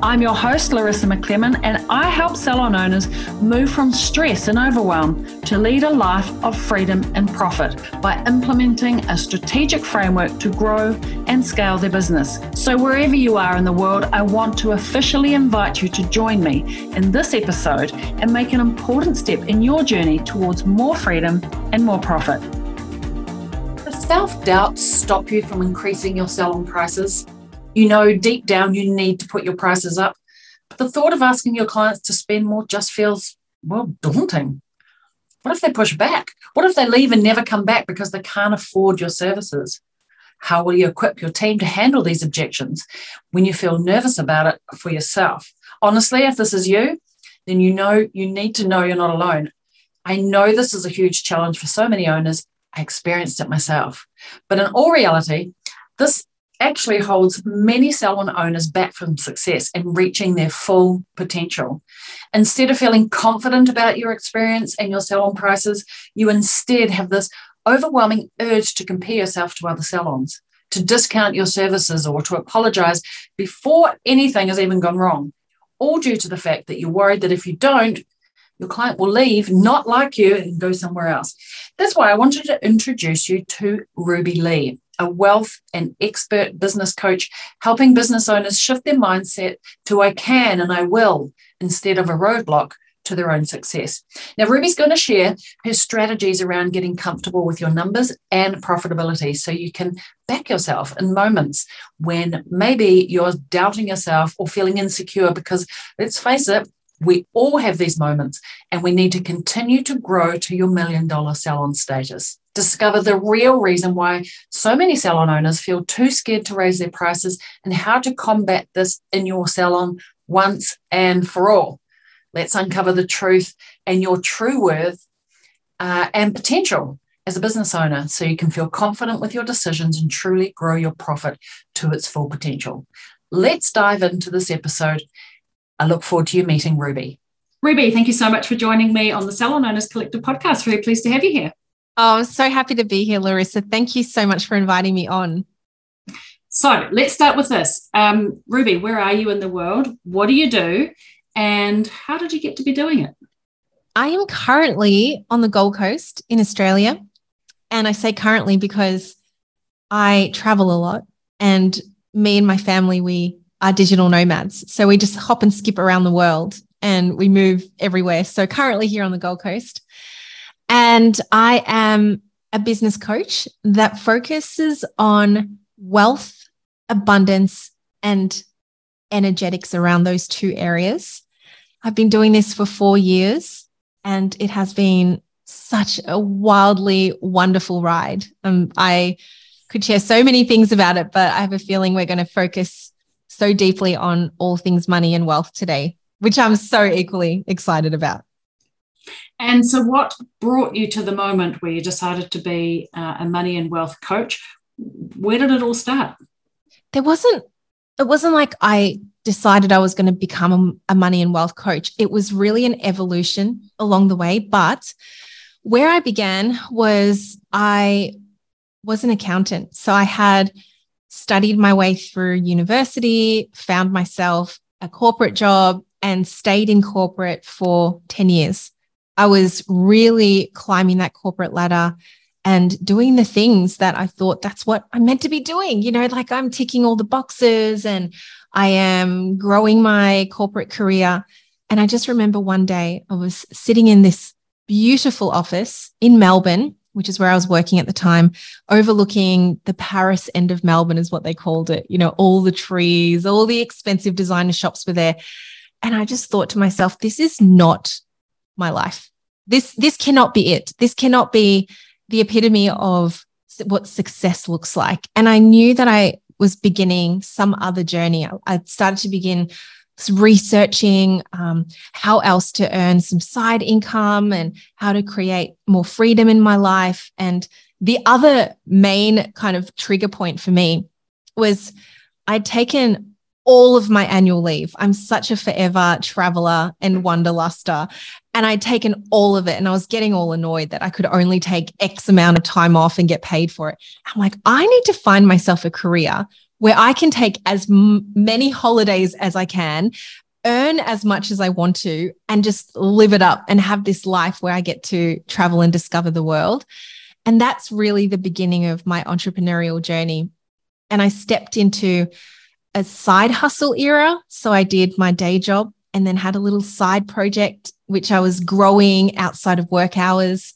I'm your host, Larissa McClellan, and I help salon owners move from stress and overwhelm to lead a life of freedom and profit by implementing a strategic framework to grow and scale their business. So, wherever you are in the world, I want to officially invite you to join me in this episode and make an important step in your journey towards more freedom and more profit. Does self doubt stop you from increasing your salon prices? You know, deep down, you need to put your prices up. But the thought of asking your clients to spend more just feels, well, daunting. What if they push back? What if they leave and never come back because they can't afford your services? How will you equip your team to handle these objections when you feel nervous about it for yourself? Honestly, if this is you, then you know you need to know you're not alone. I know this is a huge challenge for so many owners. I experienced it myself. But in all reality, this actually holds many salon owners back from success and reaching their full potential. Instead of feeling confident about your experience and your salon prices, you instead have this overwhelming urge to compare yourself to other salons, to discount your services or to apologize before anything has even gone wrong, all due to the fact that you're worried that if you don't, your client will leave, not like you, and go somewhere else. That's why I wanted to introduce you to Ruby Lee a wealth and expert business coach, helping business owners shift their mindset to I can and I will instead of a roadblock to their own success. Now, Ruby's going to share her strategies around getting comfortable with your numbers and profitability so you can back yourself in moments when maybe you're doubting yourself or feeling insecure because let's face it, we all have these moments, and we need to continue to grow to your million dollar salon status. Discover the real reason why so many salon owners feel too scared to raise their prices and how to combat this in your salon once and for all. Let's uncover the truth and your true worth uh, and potential as a business owner so you can feel confident with your decisions and truly grow your profit to its full potential. Let's dive into this episode I look forward to you meeting Ruby. Ruby, thank you so much for joining me on the Salon Owners Collective podcast. Really pleased to have you here. Oh, I'm so happy to be here, Larissa. Thank you so much for inviting me on. So let's start with this. Um, Ruby, where are you in the world? What do you do? And how did you get to be doing it? I am currently on the Gold Coast in Australia. And I say currently because I travel a lot and me and my family, we are digital nomads. So we just hop and skip around the world and we move everywhere. So currently here on the Gold Coast. And I am a business coach that focuses on wealth, abundance, and energetics around those two areas. I've been doing this for four years and it has been such a wildly wonderful ride. Um, I could share so many things about it, but I have a feeling we're going to focus so deeply on all things money and wealth today, which I'm so equally excited about. And so, what brought you to the moment where you decided to be uh, a money and wealth coach? Where did it all start? There wasn't, it wasn't like I decided I was going to become a, a money and wealth coach. It was really an evolution along the way. But where I began was I was an accountant. So I had studied my way through university, found myself a corporate job, and stayed in corporate for 10 years. I was really climbing that corporate ladder and doing the things that I thought that's what I'm meant to be doing. You know, like I'm ticking all the boxes and I am growing my corporate career. And I just remember one day I was sitting in this beautiful office in Melbourne which is where I was working at the time, overlooking the Paris end of Melbourne, is what they called it. You know, all the trees, all the expensive designer shops were there. And I just thought to myself, this is not my life. This, this cannot be it. This cannot be the epitome of what success looks like. And I knew that I was beginning some other journey. I started to begin researching um, how else to earn some side income and how to create more freedom in my life. And the other main kind of trigger point for me was I'd taken all of my annual leave. I'm such a forever traveler and wanderluster. And I'd taken all of it and I was getting all annoyed that I could only take X amount of time off and get paid for it. I'm like, I need to find myself a career where I can take as m- many holidays as I can, earn as much as I want to, and just live it up and have this life where I get to travel and discover the world. And that's really the beginning of my entrepreneurial journey. And I stepped into a side hustle era. So I did my day job and then had a little side project, which I was growing outside of work hours.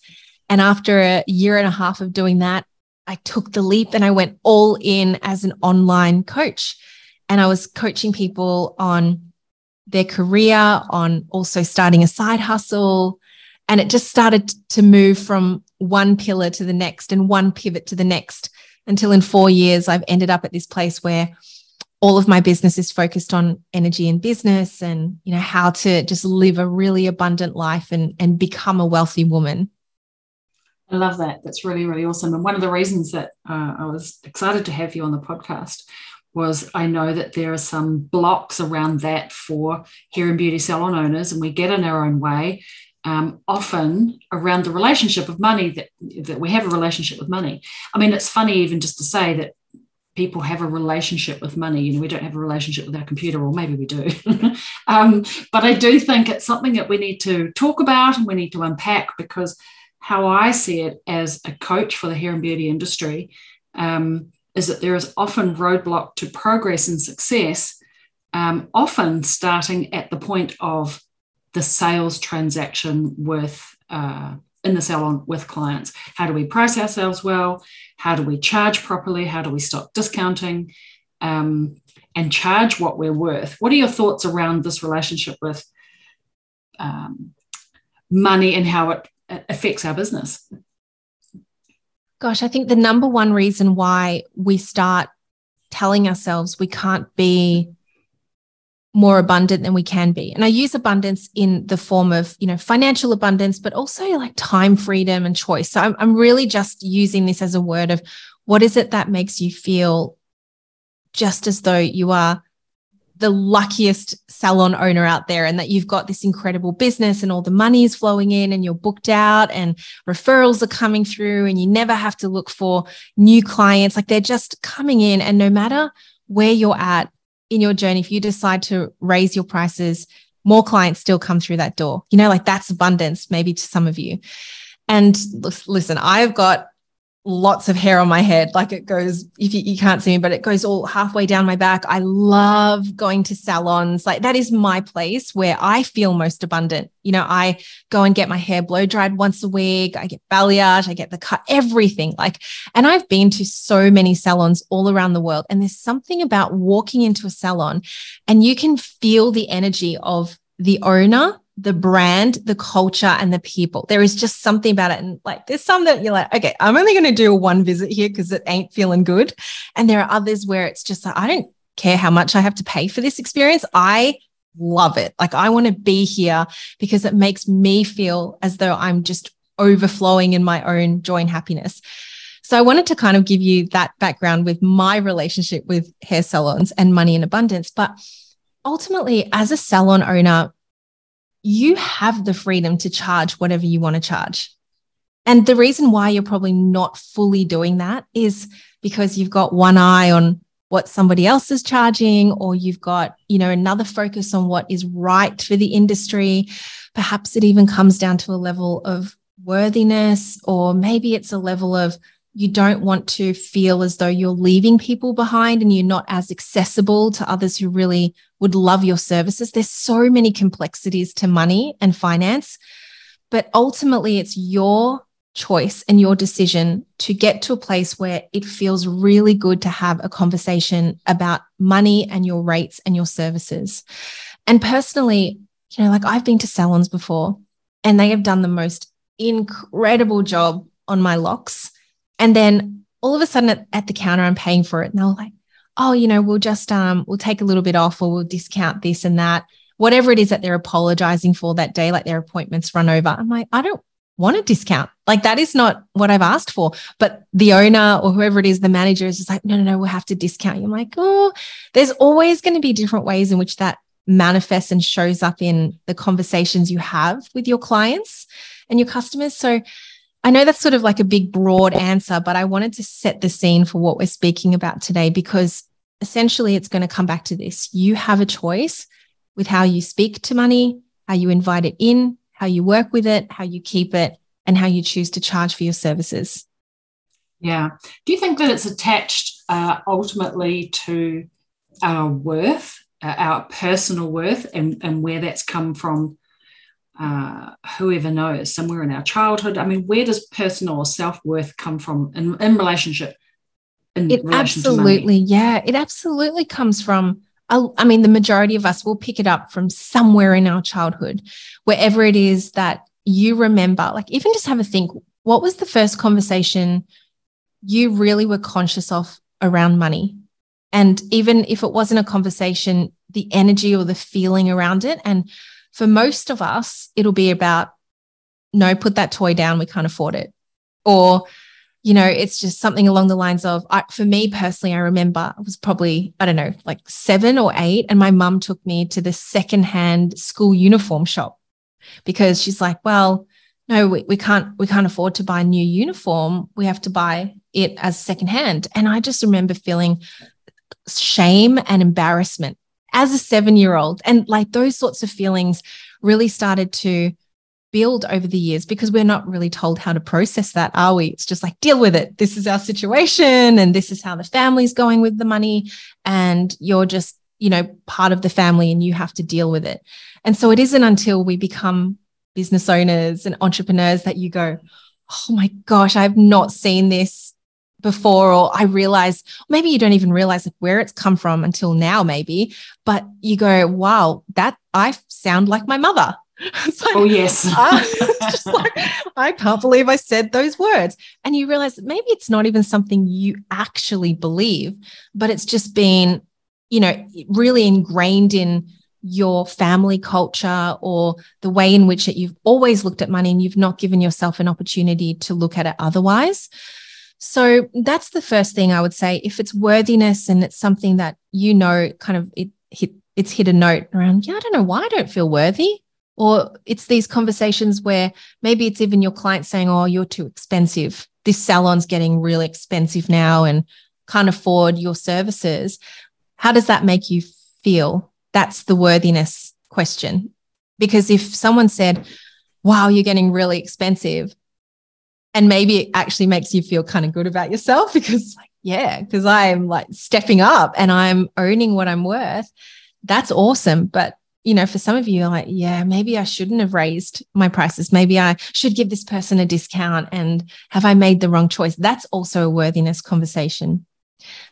And after a year and a half of doing that, I took the leap and I went all in as an online coach. And I was coaching people on their career, on also starting a side hustle. And it just started to move from one pillar to the next and one pivot to the next until in four years, I've ended up at this place where all of my business is focused on energy and business and you know how to just live a really abundant life and and become a wealthy woman I love that. That's really, really awesome. And one of the reasons that uh, I was excited to have you on the podcast was I know that there are some blocks around that for hair and beauty salon owners, and we get in our own way. Um, often around the relationship of money that that we have a relationship with money. I mean, it's funny even just to say that people have a relationship with money. You know, we don't have a relationship with our computer, or maybe we do. um, but I do think it's something that we need to talk about and we need to unpack because how I see it as a coach for the hair and beauty industry um, is that there is often roadblock to progress and success, um, often starting at the point of the sales transaction with uh, in the salon with clients. How do we price ourselves well? How do we charge properly? How do we stop discounting? Um, and charge what we're worth. What are your thoughts around this relationship with um, money and how it affects our business. Gosh, I think the number one reason why we start telling ourselves we can't be more abundant than we can be. And I use abundance in the form of, you know, financial abundance, but also like time freedom and choice. So I'm, I'm really just using this as a word of what is it that makes you feel just as though you are the luckiest salon owner out there and that you've got this incredible business and all the money is flowing in and you're booked out and referrals are coming through and you never have to look for new clients. Like they're just coming in. And no matter where you're at in your journey, if you decide to raise your prices, more clients still come through that door. You know, like that's abundance, maybe to some of you. And listen, I've got lots of hair on my head. Like it goes, if you, you, can't see me, but it goes all halfway down my back. I love going to salons. Like that is my place where I feel most abundant. You know, I go and get my hair blow dried once a week. I get balayage, I get the cut, everything. Like, and I've been to so many salons all around the world. And there's something about walking into a salon and you can feel the energy of the owner the brand, the culture, and the people. There is just something about it. And like, there's some that you're like, okay, I'm only going to do one visit here because it ain't feeling good. And there are others where it's just like, I don't care how much I have to pay for this experience. I love it. Like, I want to be here because it makes me feel as though I'm just overflowing in my own joy and happiness. So I wanted to kind of give you that background with my relationship with hair salons and money in abundance. But ultimately, as a salon owner, you have the freedom to charge whatever you want to charge. And the reason why you're probably not fully doing that is because you've got one eye on what somebody else is charging or you've got, you know, another focus on what is right for the industry. Perhaps it even comes down to a level of worthiness or maybe it's a level of you don't want to feel as though you're leaving people behind and you're not as accessible to others who really would love your services. There's so many complexities to money and finance, but ultimately it's your choice and your decision to get to a place where it feels really good to have a conversation about money and your rates and your services. And personally, you know, like I've been to salons before and they have done the most incredible job on my locks and then all of a sudden at, at the counter, I'm paying for it. And they're like, oh, you know, we'll just um, we'll take a little bit off or we'll discount this and that. Whatever it is that they're apologizing for that day, like their appointments run over. I'm like, I don't want a discount. Like that is not what I've asked for. But the owner or whoever it is, the manager is just like, no, no, no, we'll have to discount you. I'm like, oh, there's always going to be different ways in which that manifests and shows up in the conversations you have with your clients and your customers. So I know that's sort of like a big, broad answer, but I wanted to set the scene for what we're speaking about today because essentially it's going to come back to this. You have a choice with how you speak to money, how you invite it in, how you work with it, how you keep it, and how you choose to charge for your services. Yeah. Do you think that it's attached uh, ultimately to our worth, uh, our personal worth, and, and where that's come from? Uh, whoever knows, somewhere in our childhood. I mean, where does personal or self worth come from in, in relationship? In it relation absolutely, yeah, it absolutely comes from I mean, the majority of us will pick it up from somewhere in our childhood, wherever it is that you remember. Like, even just have a think what was the first conversation you really were conscious of around money? And even if it wasn't a conversation, the energy or the feeling around it. And for most of us, it'll be about, no, put that toy down, we can't afford it. Or, you know, it's just something along the lines of, I, for me personally, I remember I was probably, I don't know, like seven or eight, and my mum took me to the secondhand school uniform shop because she's like, well, no, we, we can't, we can't afford to buy a new uniform. We have to buy it as secondhand. And I just remember feeling shame and embarrassment as a seven year old. And like those sorts of feelings really started to build over the years because we're not really told how to process that, are we? It's just like, deal with it. This is our situation. And this is how the family's going with the money. And you're just, you know, part of the family and you have to deal with it. And so it isn't until we become business owners and entrepreneurs that you go, oh my gosh, I've not seen this before or i realize maybe you don't even realize like where it's come from until now maybe but you go wow that i sound like my mother. Like, oh yes. Just like i can't believe i said those words. And you realize maybe it's not even something you actually believe but it's just been you know really ingrained in your family culture or the way in which it, you've always looked at money and you've not given yourself an opportunity to look at it otherwise so that's the first thing I would say. If it's worthiness and it's something that you know kind of it hit it's hit a note around, yeah, I don't know why I don't feel worthy. Or it's these conversations where maybe it's even your client saying, Oh, you're too expensive. This salon's getting really expensive now and can't afford your services. How does that make you feel? That's the worthiness question. Because if someone said, Wow, you're getting really expensive, and maybe it actually makes you feel kind of good about yourself because like yeah because i'm like stepping up and i'm owning what i'm worth. That's awesome. But you know for some of you like yeah maybe i shouldn't have raised my prices. Maybe i should give this person a discount and have i made the wrong choice. That's also a worthiness conversation.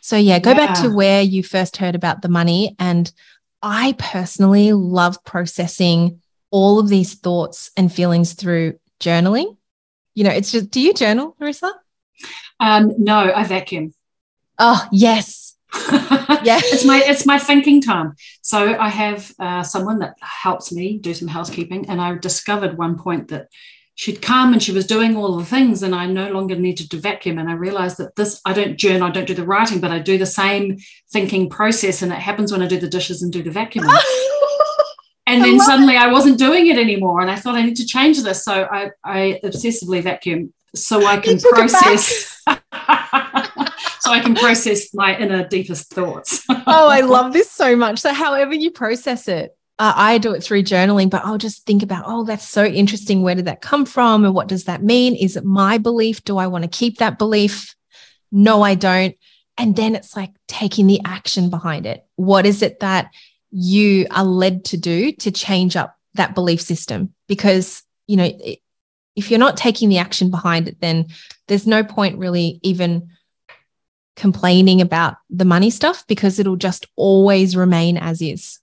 So yeah go yeah. back to where you first heard about the money. And i personally love processing all of these thoughts and feelings through journaling you know, it's just, do you journal, Marissa? Um, no, I vacuum. Oh, yes. yeah, it's my it's my thinking time. So I have uh, someone that helps me do some housekeeping, and I discovered one point that she'd come and she was doing all the things, and I no longer needed to vacuum. And I realized that this I don't journal, I don't do the writing, but I do the same thinking process, and it happens when I do the dishes and do the vacuuming. and then suddenly it. I wasn't doing it anymore, and I thought I need to change this. So I, I obsessively vacuum so I can process. so I can process my inner deepest thoughts. oh, I love this so much. So, however you process it, uh, I do it through journaling, but I'll just think about, oh, that's so interesting. Where did that come from? And what does that mean? Is it my belief? Do I want to keep that belief? No, I don't. And then it's like taking the action behind it. What is it that you are led to do to change up that belief system. Because you know if you're not taking the action behind it then there's no point really even complaining about the money stuff because it'll just always remain as is.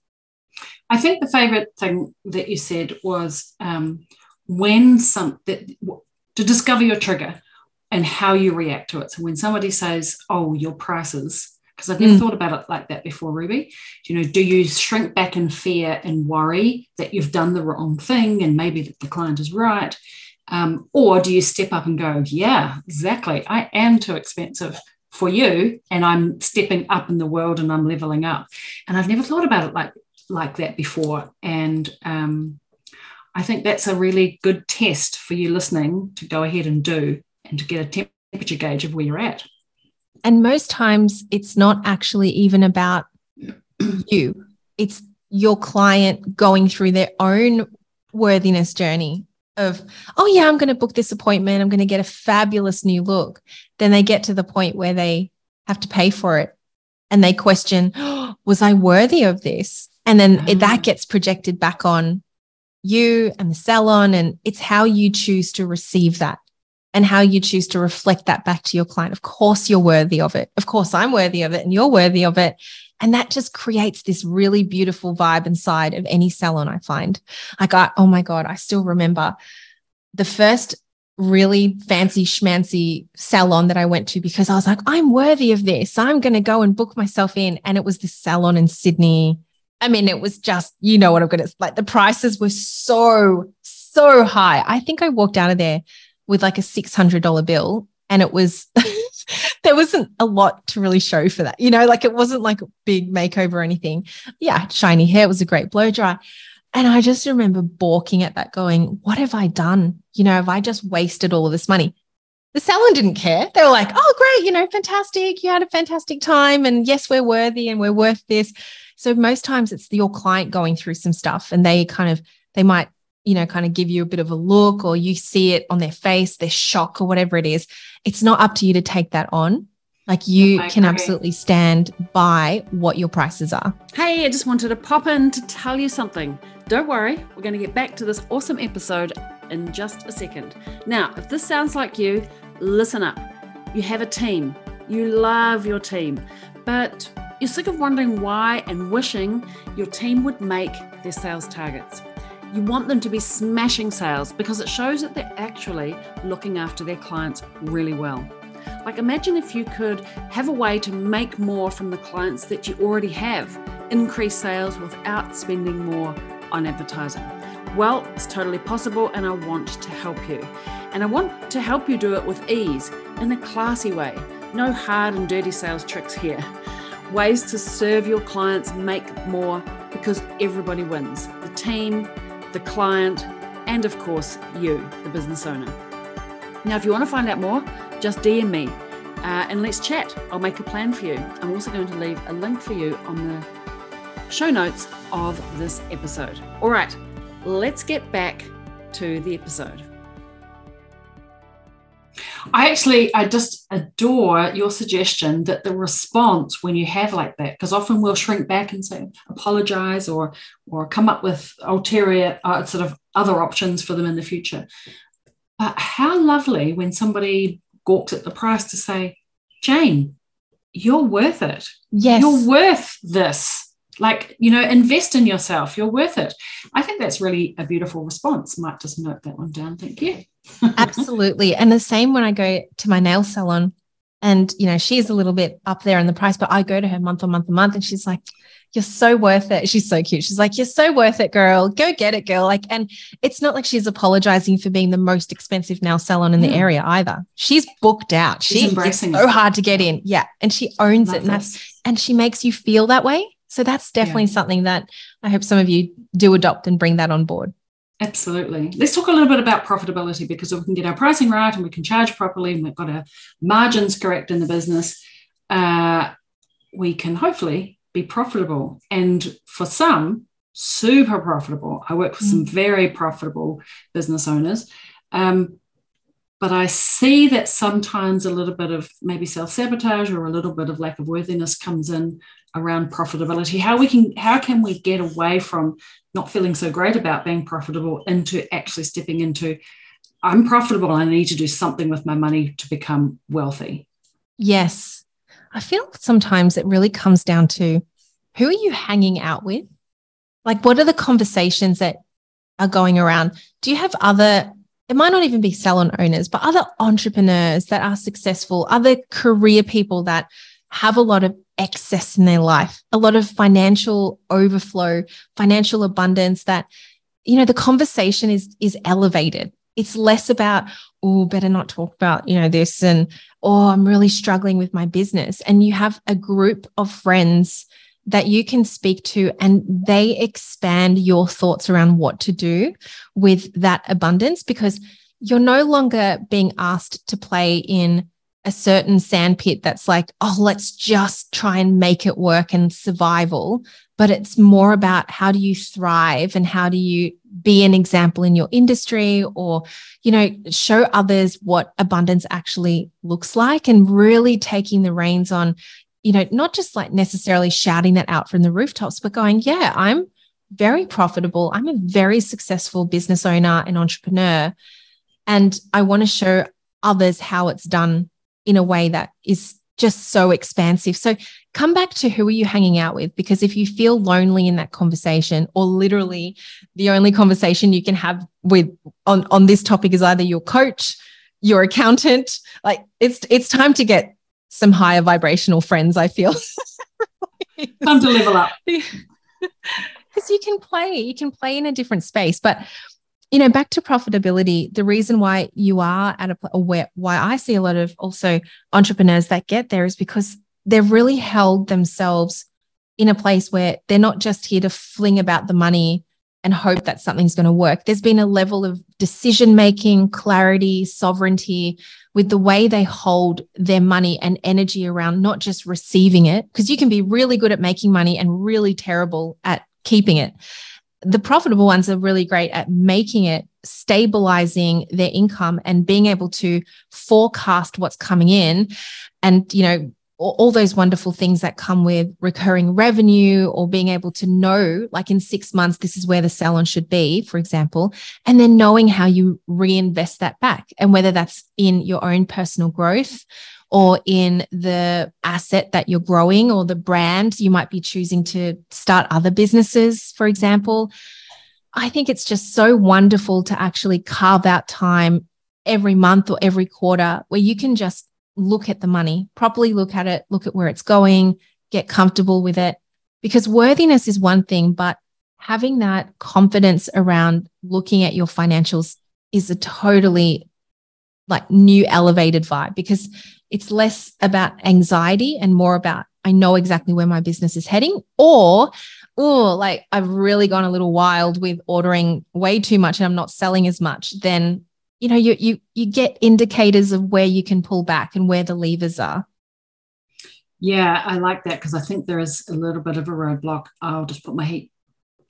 I think the favorite thing that you said was um, when some to discover your trigger and how you react to it. So when somebody says oh your prices because I've never mm. thought about it like that before, Ruby. You know, do you shrink back in fear and worry that you've done the wrong thing and maybe that the client is right? Um, or do you step up and go, yeah, exactly. I am too expensive for you, and I'm stepping up in the world and I'm leveling up. And I've never thought about it like like that before. And um, I think that's a really good test for you listening to go ahead and do and to get a temperature gauge of where you're at. And most times it's not actually even about you, it's your client going through their own worthiness journey of, oh, yeah, I'm going to book this appointment. I'm going to get a fabulous new look. Then they get to the point where they have to pay for it and they question, oh, was I worthy of this? And then it, that ah. gets projected back on you and the salon. And it's how you choose to receive that and how you choose to reflect that back to your client. Of course, you're worthy of it. Of course, I'm worthy of it and you're worthy of it. And that just creates this really beautiful vibe inside of any salon I find. Like, I, oh my God, I still remember the first really fancy schmancy salon that I went to because I was like, I'm worthy of this. I'm going to go and book myself in. And it was this salon in Sydney. I mean, it was just, you know what I'm going to like, the prices were so, so high. I think I walked out of there with like a $600 bill and it was mm-hmm. there wasn't a lot to really show for that you know like it wasn't like a big makeover or anything. Yeah shiny hair it was a great blow dry. And i just remember balking at that going what have i done? You know have i just wasted all of this money? The salon didn't care. They were like oh great you know fantastic you had a fantastic time and yes we're worthy and we're worth this. So most times it's your client going through some stuff and they kind of they might you know, kind of give you a bit of a look or you see it on their face, their shock or whatever it is. It's not up to you to take that on. Like you can absolutely stand by what your prices are. Hey, I just wanted to pop in to tell you something. Don't worry, we're going to get back to this awesome episode in just a second. Now, if this sounds like you, listen up. You have a team, you love your team, but you're sick of wondering why and wishing your team would make their sales targets. You want them to be smashing sales because it shows that they're actually looking after their clients really well. Like, imagine if you could have a way to make more from the clients that you already have, increase sales without spending more on advertising. Well, it's totally possible, and I want to help you. And I want to help you do it with ease in a classy way. No hard and dirty sales tricks here. Ways to serve your clients, make more because everybody wins the team, the client, and of course, you, the business owner. Now, if you want to find out more, just DM me uh, and let's chat. I'll make a plan for you. I'm also going to leave a link for you on the show notes of this episode. All right, let's get back to the episode. I actually, I just adore your suggestion that the response when you have like that, because often we'll shrink back and say apologize or or come up with ulterior uh, sort of other options for them in the future. But how lovely when somebody gawks at the price to say, Jane, you're worth it. Yes, you're worth this like you know invest in yourself. You're worth it. I think that's really a beautiful response. Might just note that one down. Thank you. Absolutely. And the same when i go to my nail salon and you know she's a little bit up there in the price but i go to her month on month on month and she's like you're so worth it. She's so cute. She's like you're so worth it girl. Go get it girl. Like and it's not like she's apologizing for being the most expensive nail salon in the mm. area either. She's booked out. She's she, it's so hard to get in. Yeah. And she owns Love it. And that's and she makes you feel that way so that's definitely yeah. something that I hope some of you do adopt and bring that on board. Absolutely. Let's talk a little bit about profitability because if we can get our pricing right and we can charge properly and we've got our margins correct in the business, uh, we can hopefully be profitable. And for some, super profitable. I work with mm. some very profitable business owners. Um, but I see that sometimes a little bit of maybe self sabotage or a little bit of lack of worthiness comes in around profitability. How we can how can we get away from not feeling so great about being profitable into actually stepping into i'm profitable i need to do something with my money to become wealthy? Yes. I feel sometimes it really comes down to who are you hanging out with? Like what are the conversations that are going around? Do you have other it might not even be salon owners but other entrepreneurs that are successful other career people that have a lot of excess in their life, a lot of financial overflow, financial abundance that, you know, the conversation is, is elevated. it's less about, oh, better not talk about, you know, this and, oh, I'm really struggling with my business. And you have a group of friends that you can speak to and they expand your thoughts around what to do with that abundance because you're no longer being asked to play in a certain sandpit that's like, oh, let's just try and make it work and survival. But it's more about how do you thrive and how do you be an example in your industry or, you know, show others what abundance actually looks like and really taking the reins on, you know, not just like necessarily shouting that out from the rooftops, but going, yeah, I'm very profitable. I'm a very successful business owner and entrepreneur. And I want to show others how it's done in a way that is just so expansive. So come back to who are you hanging out with? Because if you feel lonely in that conversation, or literally the only conversation you can have with on, on this topic is either your coach, your accountant, like it's it's time to get some higher vibrational friends, I feel. time to level up. Because you can play, you can play in a different space. But you know, back to profitability, the reason why you are at a where why I see a lot of also entrepreneurs that get there is because they've really held themselves in a place where they're not just here to fling about the money and hope that something's going to work. There's been a level of decision making, clarity, sovereignty with the way they hold their money and energy around not just receiving it, because you can be really good at making money and really terrible at keeping it the profitable ones are really great at making it stabilizing their income and being able to forecast what's coming in and you know all, those wonderful things that come with recurring revenue or being able to know like in 6 months this is where the salon should be for example and then knowing how you reinvest that back and whether that's in your own personal growth or in the asset that you're growing or the brand. You might be choosing to start other businesses, for example. I think it's just so wonderful to actually carve out time every month or every quarter where you can just look at the money, properly look at it, look at where it's going, get comfortable with it. Because worthiness is one thing, but having that confidence around looking at your financials is a totally like new elevated vibe because it's less about anxiety and more about I know exactly where my business is heading or oh like I've really gone a little wild with ordering way too much and I'm not selling as much then you know you you you get indicators of where you can pull back and where the levers are yeah I like that because I think there is a little bit of a roadblock I'll just put my head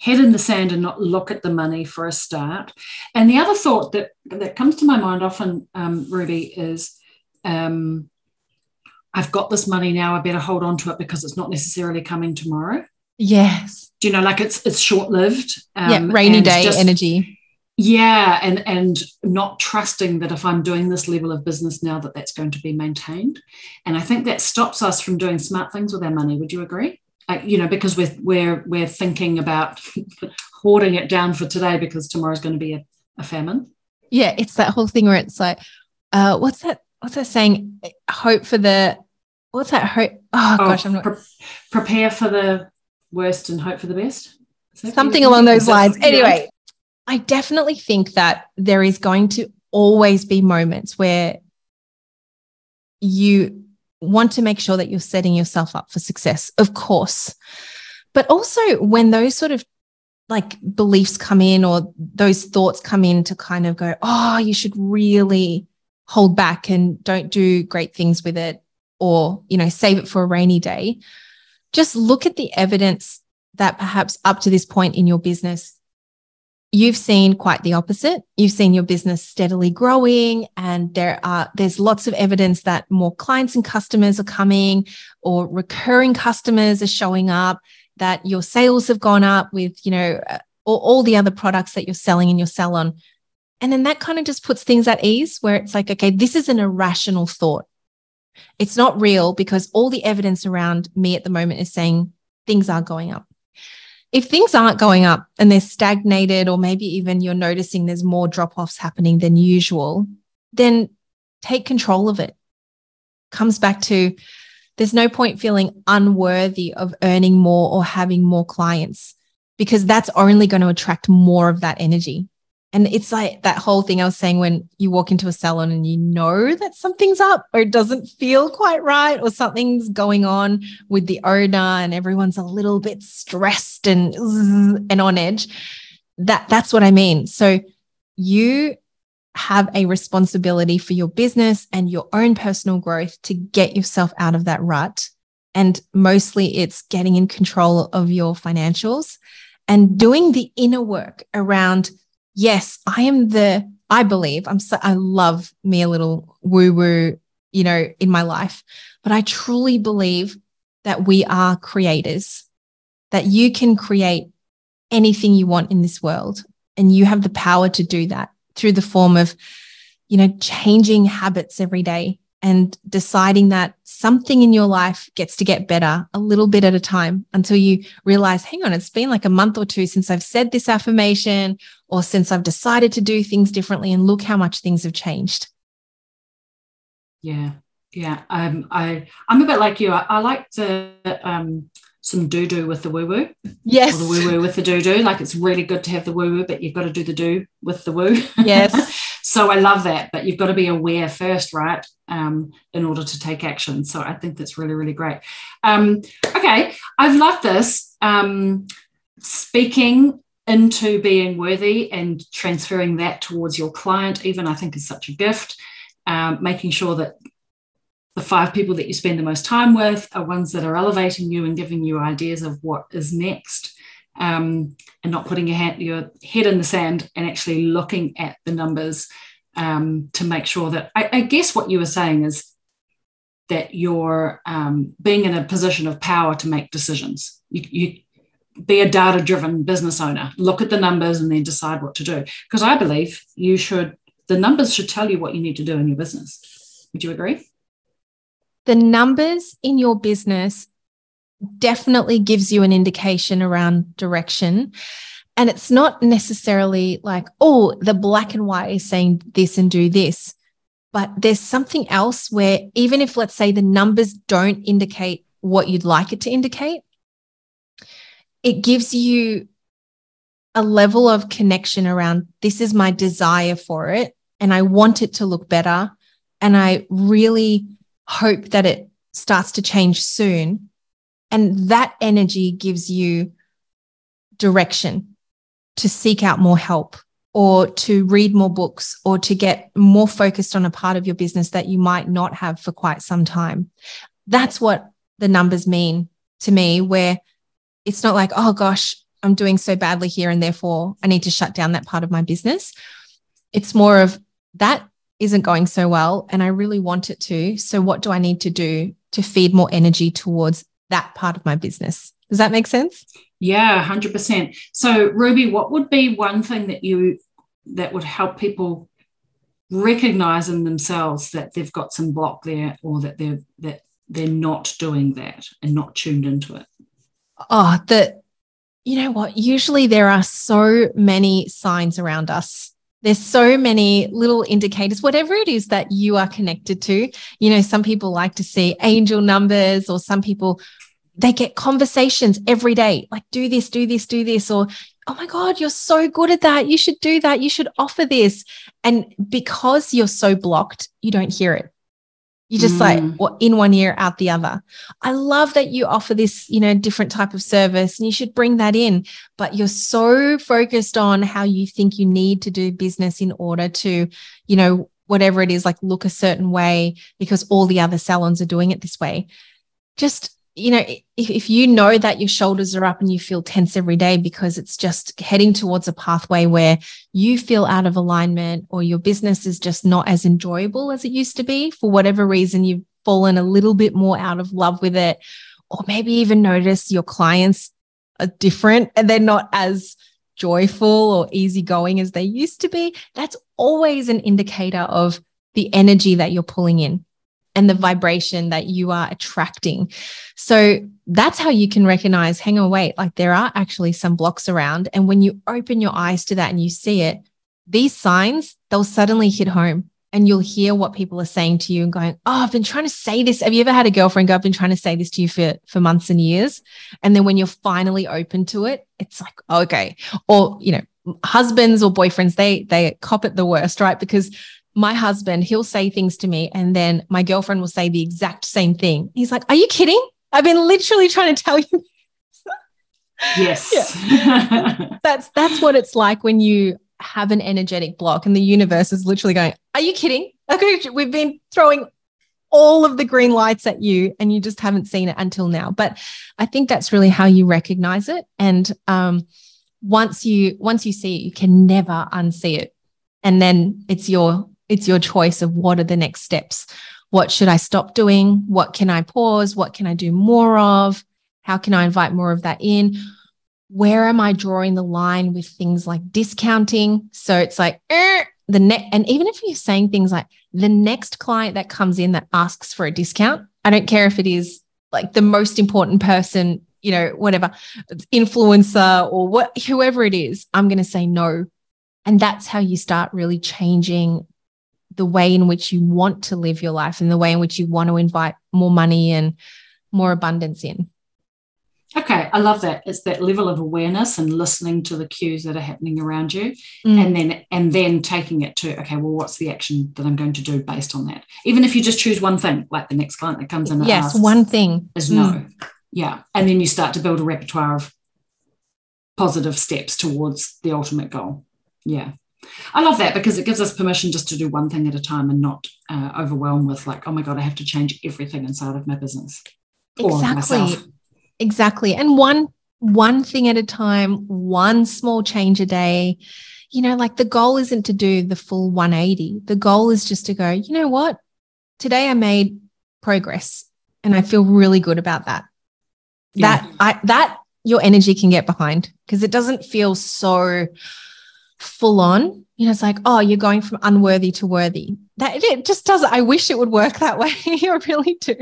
head in the sand and not look at the money for a start and the other thought that that comes to my mind often um, Ruby is um, I've got this money now. I better hold on to it because it's not necessarily coming tomorrow. Yes. Do you know, like it's it's short lived. Um, yeah, rainy day just, energy. Yeah, and and not trusting that if I'm doing this level of business now, that that's going to be maintained. And I think that stops us from doing smart things with our money. Would you agree? Uh, you know, because we're we're we're thinking about hoarding it down for today because tomorrow's going to be a, a famine. Yeah, it's that whole thing where it's like, uh, what's that what's that saying? Hope for the what's that hope? Oh, oh gosh, I'm not pre- prepare for the worst and hope for the best. Something along those lines. Anyway, I definitely think that there is going to always be moments where you want to make sure that you're setting yourself up for success, of course. But also when those sort of like beliefs come in or those thoughts come in to kind of go, oh, you should really hold back and don't do great things with it or you know save it for a rainy day just look at the evidence that perhaps up to this point in your business you've seen quite the opposite you've seen your business steadily growing and there are there's lots of evidence that more clients and customers are coming or recurring customers are showing up that your sales have gone up with you know all, all the other products that you're selling in your salon and then that kind of just puts things at ease where it's like, okay, this is an irrational thought. It's not real because all the evidence around me at the moment is saying things are going up. If things aren't going up and they're stagnated, or maybe even you're noticing there's more drop offs happening than usual, then take control of it. Comes back to there's no point feeling unworthy of earning more or having more clients because that's only going to attract more of that energy And it's like that whole thing I was saying when you walk into a salon and you know that something's up or it doesn't feel quite right or something's going on with the owner and everyone's a little bit stressed and and on edge. That that's what I mean. So you have a responsibility for your business and your own personal growth to get yourself out of that rut. And mostly it's getting in control of your financials and doing the inner work around yes, I am the, I believe, I'm so, I love me a little woo woo, you know, in my life, but I truly believe that we are creators, that you can create anything you want in this world. And you have the power to do that through the form of, you know, changing habits every day, and deciding that something in your life gets to get better a little bit at a time until you realize, hang on, it's been like a month or two since I've said this affirmation or since I've decided to do things differently. And look how much things have changed. Yeah. Yeah. Um, I, I'm a bit like you. I, I like to, um, some doo doo with the woo woo. Yes. Or the woo woo with the doo doo. Like it's really good to have the woo woo, but you've got to do the do with the woo. Yes. so I love that. But you've got to be aware first, right? Um, in order to take action. So I think that's really, really great. Um, okay. I've loved this. Um, speaking into being worthy and transferring that towards your client, even I think is such a gift. Um, making sure that the five people that you spend the most time with are ones that are elevating you and giving you ideas of what is next um, and not putting your, your head in the sand and actually looking at the numbers um, to make sure that I, I, guess what you were saying is that you're um, being in a position of power to make decisions. You, you be a data driven business owner look at the numbers and then decide what to do. Because i believe you should the numbers should tell you what you need to do in your business. Would you agree? The numbers in your business definitely gives you an indication around direction. And it's not necessarily like, oh, the black and white is saying this and do this. But there's something else where, even if, let's say, the numbers don't indicate what you'd like it to indicate, it gives you a level of connection around this is my desire for it. And I want it to look better. And I really hope that it starts to change soon. And that energy gives you direction to seek out more help or to read more books or to get more focused on a part of your business that you might not have for quite some time. That's what the numbers mean to me, where it's not like, oh gosh, I'm doing so badly here and therefore I need to shut down that part of my business. It's more of that isn't going so well and I really want it to. So, what do I need to do to feed more energy towards that part of my business? Does that make sense? Yeah, 100%. So, Ruby, what would be one thing that you that would help people recognize in themselves that they've got some block there or that they're that they're not doing that and not tuned into it? Oh, that you know what? Usually there are so many signs around us there's so many little indicators, whatever it is that you are connected to. You know, some people like to see angel numbers, or some people, they get conversations every day like, do this, do this, do this, or, oh my God, you're so good at that. You should do that. You should offer this. And because you're so blocked, you don't hear it. You just mm. like in one ear, out the other. I love that you offer this, you know, different type of service and you should bring that in. But you're so focused on how you think you need to do business in order to, you know, whatever it is, like look a certain way because all the other salons are doing it this way. Just you know, if, if you know that your shoulders are up and you feel tense every day because it's just heading towards a pathway where you feel out of alignment or your business is just not as enjoyable as it used to be, for whatever reason, you've fallen a little bit more out of love with it, or maybe even notice your clients are different and they're not as joyful or easygoing as they used to be, that's always an indicator of the energy that you're pulling in and the vibration that you are attracting. So that's how you can recognize, hang on, wait, like there are actually some blocks around. And when you open your eyes to that and you see it, these signs, they'll suddenly hit home and you'll hear what people are saying to you and going, Oh, I've been trying to say this. Have you ever had a girlfriend go, I've been trying to say this to you for, for months and years? And then when you're finally open to it, it's like, okay. Or, you know, husbands or boyfriends, they they cop it the worst, right? Because my husband, he'll say things to me, and then my girlfriend will say the exact same thing. He's like, Are you kidding? I've been literally trying to tell you. yes. that's that's what it's like when you have an energetic block and the universe is literally going, Are you kidding? Okay, we've been throwing all of the green lights at you and you just haven't seen it until now. But I think that's really how you recognize it. And um, once you once you see it, you can never unsee it. And then it's your it's your choice of what are the next steps. What should I stop doing? What can I pause? What can I do more of? How can I invite more of that in? Where am I drawing the line with things like discounting? So it's like eh, the next, and even if you're saying things like the next client that comes in that asks for a discount, I don't care if it is like the most important person, you know, whatever, influencer or what, whoever it is, I'm going to say no. And that's how you start really changing the way in which you want to live your life and the way in which you want to invite more money and more abundance in. Okay, I love that. It's that level of awareness and listening to the cues that are happening around you, mm. and then and then taking it to okay, well, what's the action that I'm going to do based on that? Even if you just choose one thing, like the next client that comes in, yes, one thing is no, mm. yeah, and then you start to build a repertoire of positive steps towards the ultimate goal. Yeah, I love that because it gives us permission just to do one thing at a time and not uh, overwhelm with like, oh my god, I have to change everything inside of my business. Exactly Exactly. And one one thing at a time, one small change a day. You know, like the goal isn't to do the full 180. The goal is just to go, you know what? Today I made progress and I feel really good about that. Yeah. That I that your energy can get behind because it doesn't feel so full on. You know, it's like, oh, you're going from unworthy to worthy. That it just doesn't. I wish it would work that way. I really do.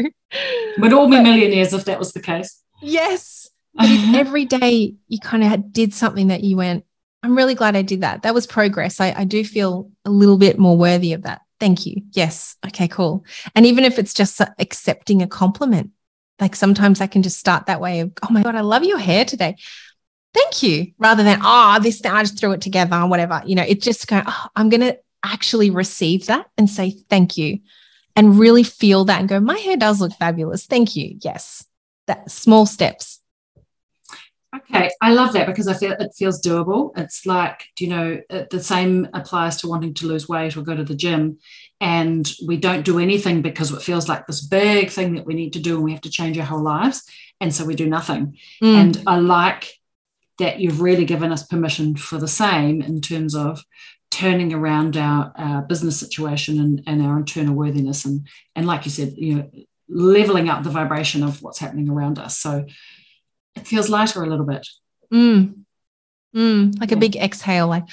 We'd all be millionaires if that was the case. Yes. But if every day you kind of did something that you went, I'm really glad I did that. That was progress. I, I do feel a little bit more worthy of that. Thank you. Yes. Okay, cool. And even if it's just accepting a compliment, like sometimes I can just start that way of, oh my God, I love your hair today. Thank you. Rather than, oh, this thing, I just threw it together or whatever. You know, it just go, oh, I'm going to actually receive that and say thank you and really feel that and go, my hair does look fabulous. Thank you. Yes that small steps. Okay, I love that because I feel it feels doable. It's like, you know, the same applies to wanting to lose weight or go to the gym. And we don't do anything because it feels like this big thing that we need to do and we have to change our whole lives. And so we do nothing. Mm. And I like that you've really given us permission for the same in terms of turning around our, our business situation and, and our internal worthiness. And, and like you said, you know, leveling up the vibration of what's happening around us. So it feels lighter a little bit. Mm. Mm. Like yeah. a big exhale, like,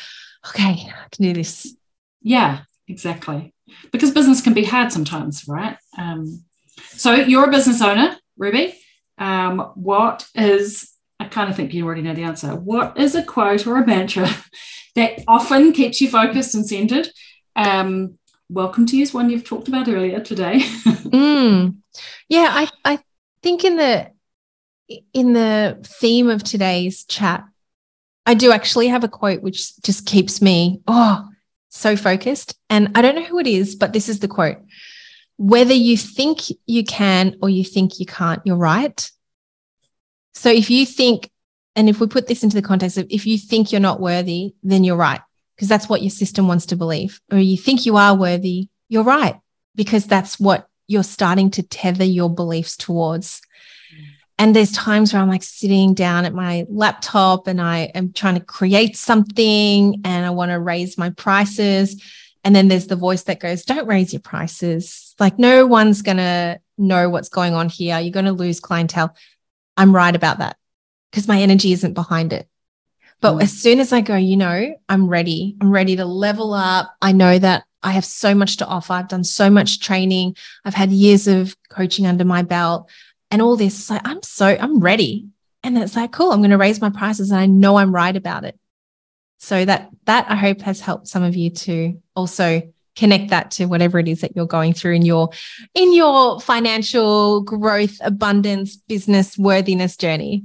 okay, I can do this. Yeah, exactly. Because business can be hard sometimes, right? Um, so you're a business owner, Ruby. Um, what is, I kind of think you already know the answer. What is a quote or a mantra that often keeps you focused and centered? Um, welcome to use one you've talked about earlier today. mm. Yeah, I, I think in the in the theme of today's chat, I do actually have a quote which just keeps me oh so focused. And I don't know who it is, but this is the quote. Whether you think you can or you think you can't, you're right. So if you think, and if we put this into the context of if you think you're not worthy, then you're right because that's what your system wants to believe. Or you think you are worthy, you're right, because that's what you're starting to tether your beliefs towards. And there's times where I'm like sitting down at my laptop and I am trying to create something and I want to raise my prices. And then there's the voice that goes, Don't raise your prices. Like, no one's going to know what's going on here. You're going to lose clientele. I'm right about that because my energy isn't behind it. But mm. as soon as I go, you know, I'm ready. I'm ready to level up. I know that I have so much to offer. I've done so much training. I've had years of coaching under my belt and all this. It's like, I'm so, I'm ready. And it's like, cool, I'm going to raise my prices and I know I'm right about it. So that, that I hope has helped some of you to also connect that to whatever it is that you're going through in your, in your financial growth, abundance, business worthiness journey.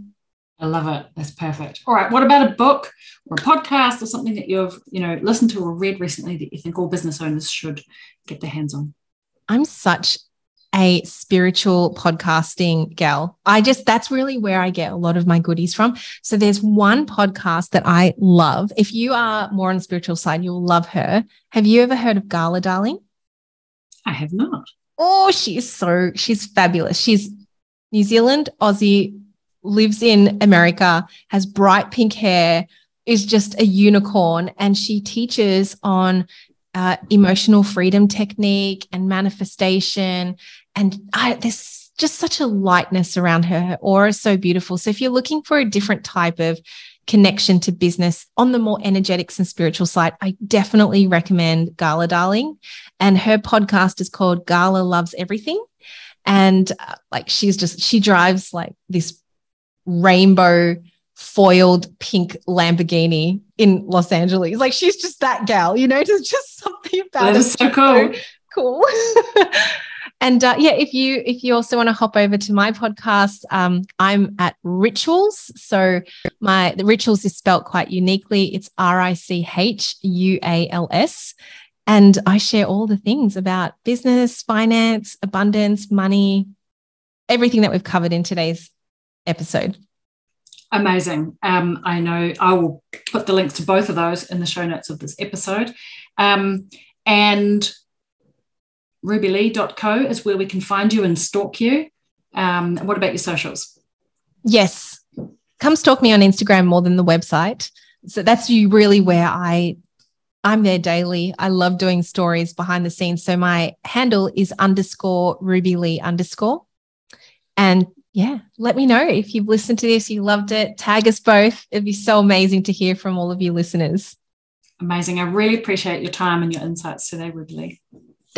I love it. That's perfect. All right. What about a book or a podcast or something that you've, you know, listened to or read recently that you think all business owners should get their hands on? I'm such a spiritual podcasting gal. I just, that's really where I get a lot of my goodies from. So there's one podcast that I love. If you are more on the spiritual side, you'll love her. Have you ever heard of Gala Darling? I have not. Oh, she's so, she's fabulous. She's New Zealand, Aussie, lives in America, has bright pink hair, is just a unicorn. And she teaches on uh, emotional freedom technique and manifestation. And I, there's just such a lightness around her. Her aura is so beautiful. So if you're looking for a different type of connection to business on the more energetics and spiritual side, I definitely recommend Gala Darling. And her podcast is called Gala Loves Everything. And uh, like she's just, she drives like this rainbow foiled pink Lamborghini in Los Angeles. Like she's just that gal, you know, there's just something about that is so cool. So cool. and uh, yeah, if you if you also want to hop over to my podcast, um, I'm at Richuals. So my the Richuals is spelt quite uniquely. It's R I C H U A L S. And I share all the things about business, finance, abundance, money, everything that we've covered in today's episode. Amazing. Um, I know I will put the links to both of those in the show notes of this episode. Um, and rubylee.co is where we can find you and stalk you. Um, what about your socials? Yes. Come stalk me on Instagram more than the website. So that's you really where I I'm there daily. I love doing stories behind the scenes. So my handle is underscore Ruby Lee underscore. And yeah, let me know if you've listened to this, you loved it. Tag us both. It'd be so amazing to hear from all of you listeners. Amazing. I really appreciate your time and your insights today, Ruby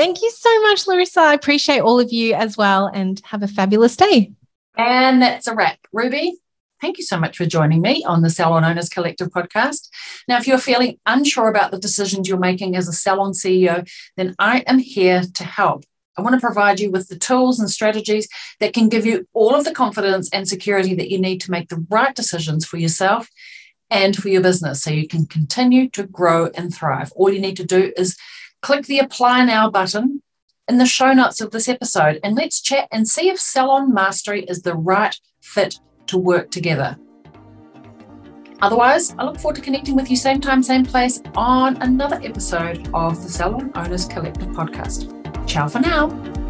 Thank you so much, Larissa. I appreciate all of you as well and have a fabulous day. And that's a wrap. Ruby, thank you so much for joining me on the Salon Owners Collective podcast. Now, if you're feeling unsure about the decisions you're making as a salon CEO, then I am here to help. I want to provide you with the tools and strategies that can give you all of the confidence and security that you need to make the right decisions for yourself and for your business so you can continue to grow and thrive. All you need to do is click the apply now button in the show notes of this episode and let's chat and see if Salon Mastery is the right fit to work together. Otherwise, I look forward to connecting with you same time, same place on another episode of the Salon Owners Collective podcast. Ciao for now.